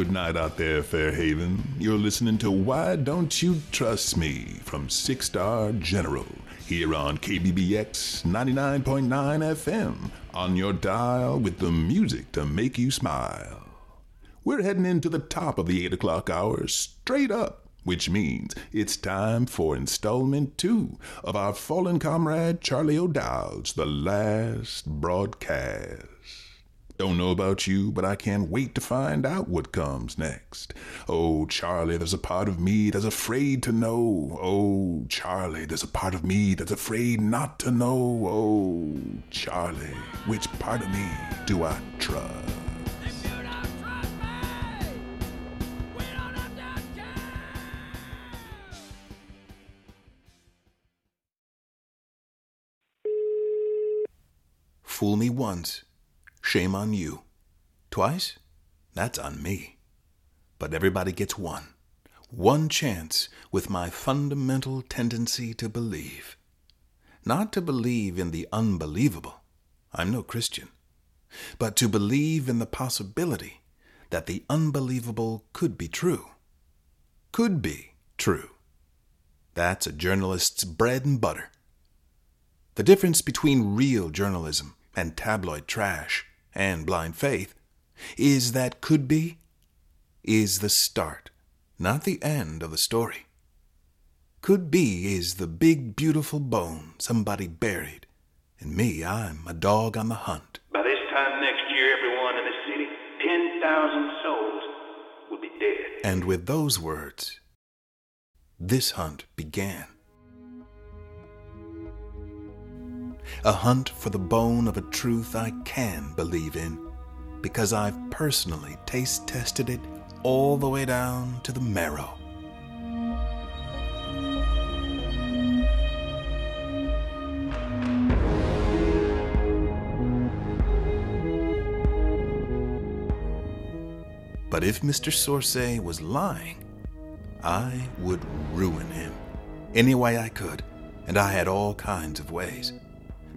Good night out there, Fairhaven. You're listening to Why Don't You Trust Me from Six Star General here on KBBX 99.9 FM on your dial with the music to make you smile. We're heading into the top of the 8 o'clock hour straight up, which means it's time for installment two of our fallen comrade Charlie O'Dowd's The Last Broadcast. Don't know about you, but I can't wait to find out what comes next. Oh, Charlie, there's a part of me that's afraid to know. Oh, Charlie, there's a part of me that's afraid not to know. Oh, Charlie, which part of me do I trust? Fool me once, shame on you. Twice, that's on me. But everybody gets one. One chance with my fundamental tendency to believe. Not to believe in the unbelievable. I'm no Christian. But to believe in the possibility that the unbelievable could be true. Could be true. That's a journalist's bread and butter. The difference between real journalism and tabloid trash and blind faith is that could be is the start, not the end of the story. Could be is the big, beautiful bone somebody buried, and me, I'm a dog on the hunt. By this time next year, everyone in the city, 10,000 souls, will be dead. And with those words, this hunt began. A hunt for the bone of a truth I can believe in, because I've personally taste tested it all the way down to the marrow. But if Mr. Sorsay was lying, I would ruin him any way I could, and I had all kinds of ways.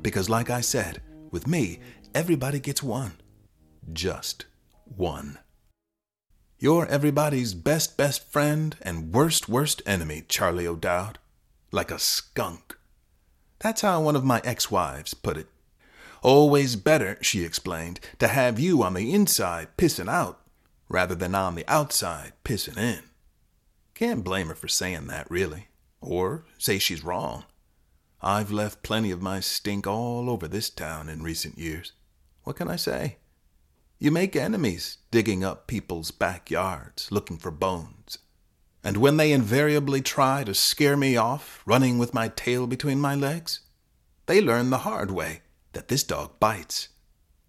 Because, like I said, with me, everybody gets one. Just one. You're everybody's best, best friend and worst, worst enemy, Charlie O'Dowd. Like a skunk. That's how one of my ex wives put it. Always better, she explained, to have you on the inside pissing out rather than on the outside pissing in. Can't blame her for saying that, really. Or say she's wrong. I've left plenty of my stink all over this town in recent years. What can I say? You make enemies digging up people's backyards looking for bones. And when they invariably try to scare me off, running with my tail between my legs, they learn the hard way that this dog bites.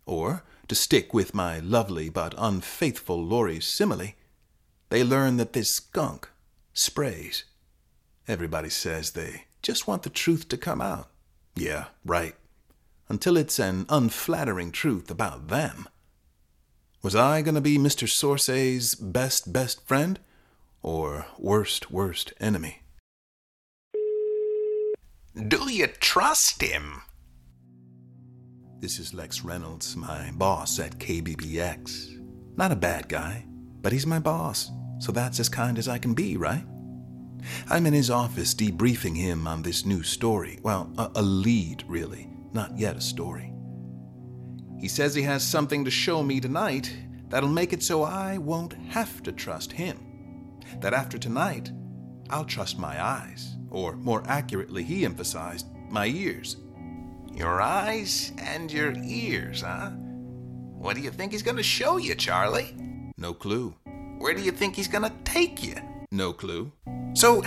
Or, to stick with my lovely but unfaithful Laurie's simile, they learn that this skunk sprays. Everybody says they just want the truth to come out. Yeah, right. Until it's an unflattering truth about them. Was I going to be Mr. Sorsay's best, best friend? Or worst, worst enemy? Do you trust him? This is Lex Reynolds, my boss at KBBX. Not a bad guy, but he's my boss, so that's as kind as I can be, right? I'm in his office debriefing him on this new story. Well, a, a, lead, really, not yet a story. He says he has something to show me tonight that'll make it so I won't have to trust him. That after tonight, I'll trust my eyes, or more accurately, he emphasized, my ears. Your eyes and your ears, huh? What do you think he's to show you, Charlie? No clue. Where do you think he's to take you? No clue. So,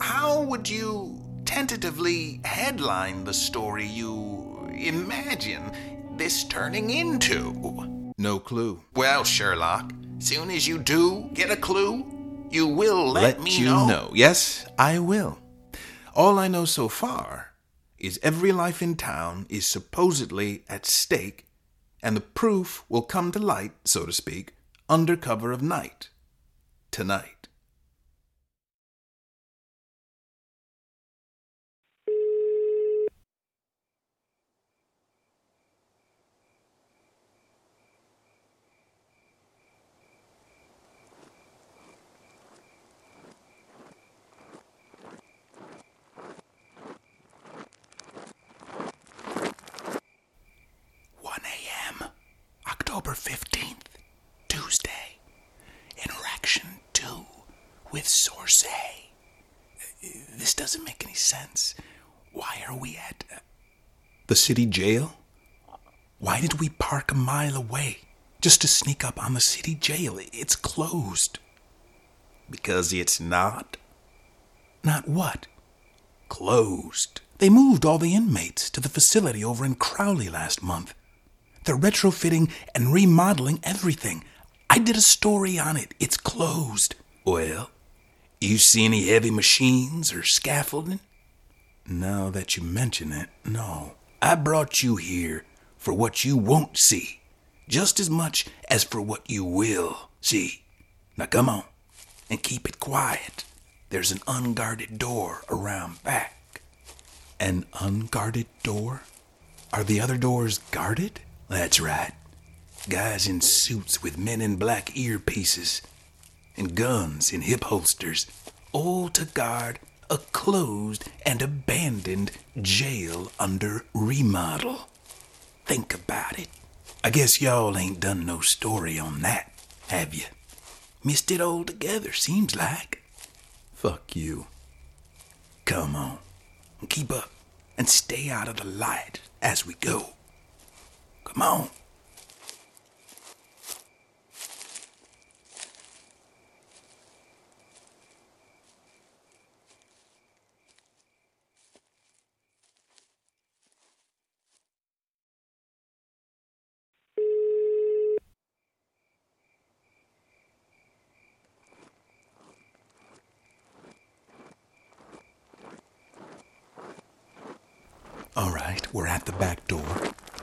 how would you tentatively headline the story you imagine this turning into? No clue. Well, Sherlock, soon as you do get a clue, you will let, Let me you know. Yes, I will. All I know so far is every life in town is supposedly at stake, and the proof will come to light, so to speak, under cover of night. Tonight. October 15th, Tuesday. Interaction 2 with Source A. This doesn't make any sense. Why are we at uh, the city jail? Why did we park a mile away just to sneak up on the city jail? It's closed. Because it's not? Not what? Closed. They moved all the inmates to the facility over in Crowley last month. They're retrofitting and remodeling everything. I did a story on it. It's closed. Well, you see any heavy machines or scaffolding? Now that you mention it, no. I brought you here for what you won't see, just as much as for what you will see. Now come on and keep it quiet. There's an unguarded door around back. An unguarded door? Are the other doors guarded? That's right. Guys in suits with men in black earpieces and guns in hip holsters, all to guard a closed and abandoned jail under remodel. Think about it. I guess y'all ain't done no story on that, have you? Missed it altogether, seems like. Fuck you. Come on. Keep up and stay out of the light as we go. Come on. All right, we're at the back door.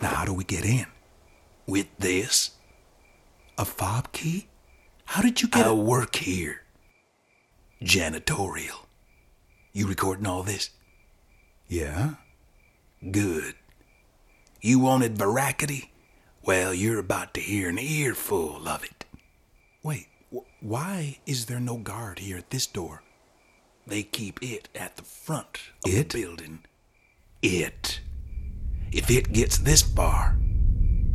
Now, how do we get in? With this? A fob key? How did you get I work here. Janitorial. You recording all this? Yeah. Good. You wanted veracity? Well, you're about to hear an earful of it. Wait, wh- why is there no guard here at this door? They keep it at the front of It? the building. It. If it gets this far,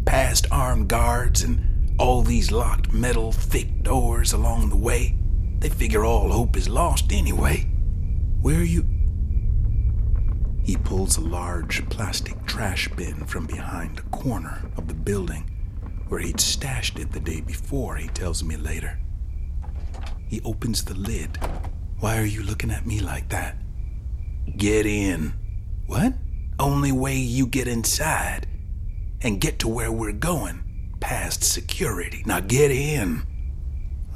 past armed guards and all these locked metal thick doors along the way, they figure all hope is lost anyway. Where are you? He pulls a large plastic trash bin from behind a corner of the building where he'd stashed it the day before, he tells me later. He opens the lid. Why are you looking at me like that? Get in. What? Only way you get inside and get to where we're going, past security. Now get in.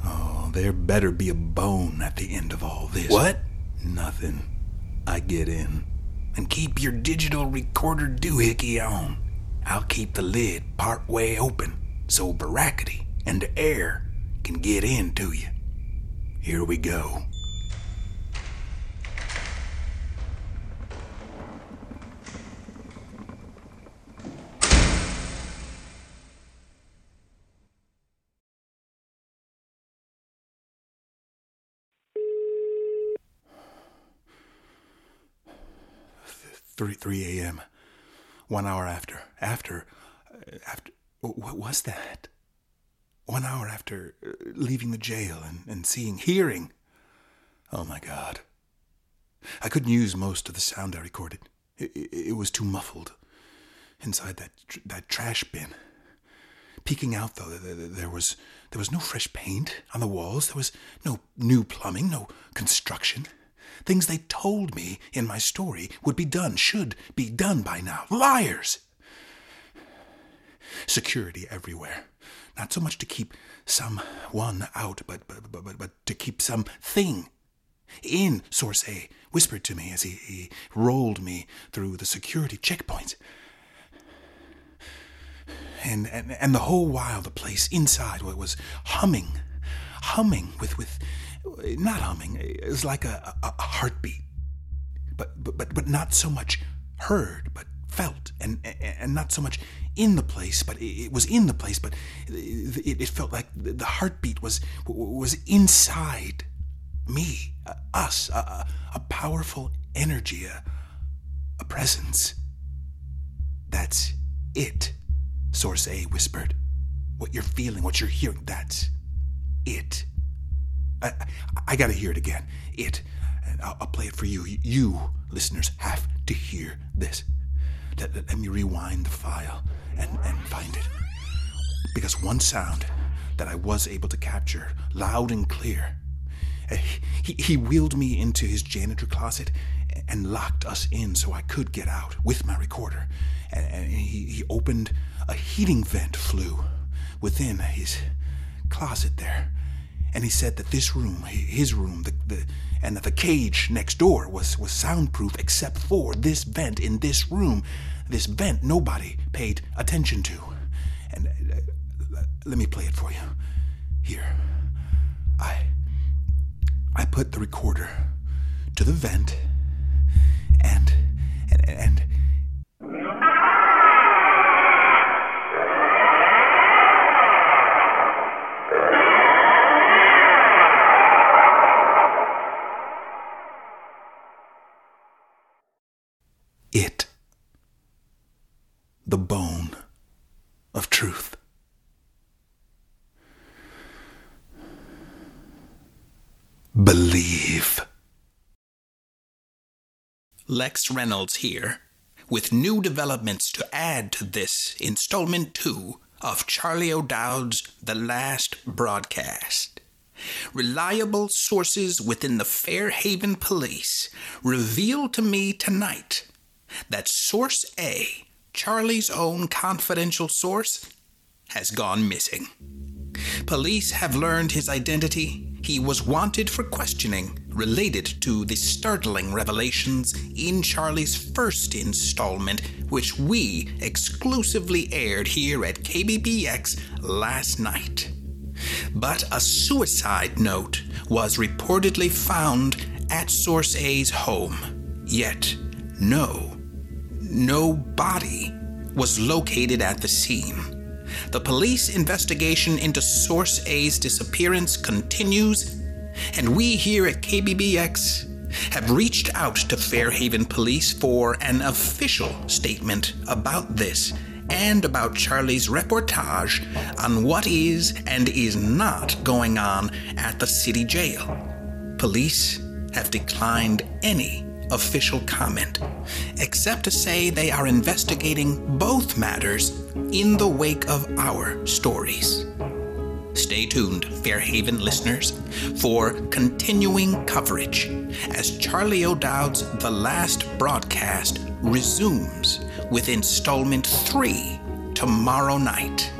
Oh, there better be a bone at the end of all this. What? Nothing. I get in. And keep your digital recorder doohickey on. I'll keep the lid part way open so veracity and the air can get into you. Here we go. Three three a.m. One hour after after uh, after what was that? One hour after uh, leaving the jail and, and seeing hearing. Oh my God! I couldn't use most of the sound I recorded. It, it, it was too muffled inside that tr- that trash bin. Peeking out though, there was there was no fresh paint on the walls. There was no new plumbing, no construction. Things they told me in my story would be done, should be done by now. Liars! Security everywhere. Not so much to keep someone out, but, but, but, but, to keep something in, Source A whispered to me as he, he rolled me through the security checkpoint. And, and, and the whole while, the place inside was humming, humming with, with not humming, it was like a, a, heartbeat, but, but, but, not so much heard, but felt, and, and not so much in the place, but it, was in the place, but it, it felt like the heartbeat was, was inside me, uh, us, a powerful energy, a, a presence. That's it, Source A whispered. what you're feeling, what you're hearing, that's it. I, I, gotta hear it again. It. And I'll, I'll play it for you. you. Listeners, have to hear this. Let, let, me rewind the file and, and find it. Because one sound that I was able to capture, loud and clear, uh, he, he wheeled me into his janitor closet and locked us in so I could get out with my recorder. And, and he, he opened a heating vent flue within his closet there. And he said that this room, his room, the, the, and that the cage next door was, was soundproof except for this vent in this room. This vent nobody paid attention to. And uh, let me play it for you. Here. I I put the recorder to the vent and and and the bone of truth believe Lex Reynolds here, with new developments to add to this installment two of Charlie O'Dowd's The Last Broadcast. Reliable sources within the Fairhaven Police reveal to me tonight that Source A, Charlie's own confidential source, has gone missing. Police have learned his identity. He was wanted for questioning related to the startling revelations in Charlie's first installment, which we exclusively aired here at KBBX last night. But a suicide note was reportedly found at Source A's home. Yet, no, no body was located at the scene. The police investigation into Source A's disappearance continues, and we here at KBBX have reached out to Fairhaven Police for an official statement about this and about Charlie's reportage on what is and is not going on at the city jail. Police have declined any official comment, except to say they are investigating both matters in the wake of our stories. Stay tuned, Fairhaven listeners, for continuing coverage as Charlie O'Dowd's The Last Broadcast resumes with installment three tomorrow night.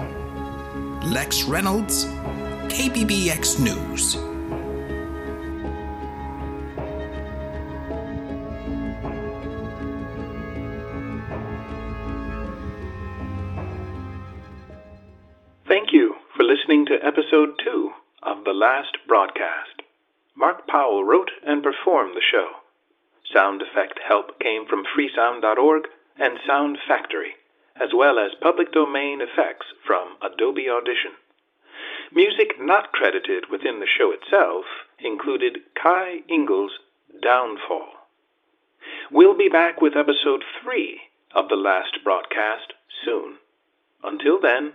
Lex Reynolds, KBBX News. Wrote and performed the show. Sound effect help came from freesound.org and Sound Factory, as well as public domain effects from Adobe Audition. Music not credited within the show itself included Kai Engel's Downfall. We'll be back with episode three of The Last Broadcast soon. Until then,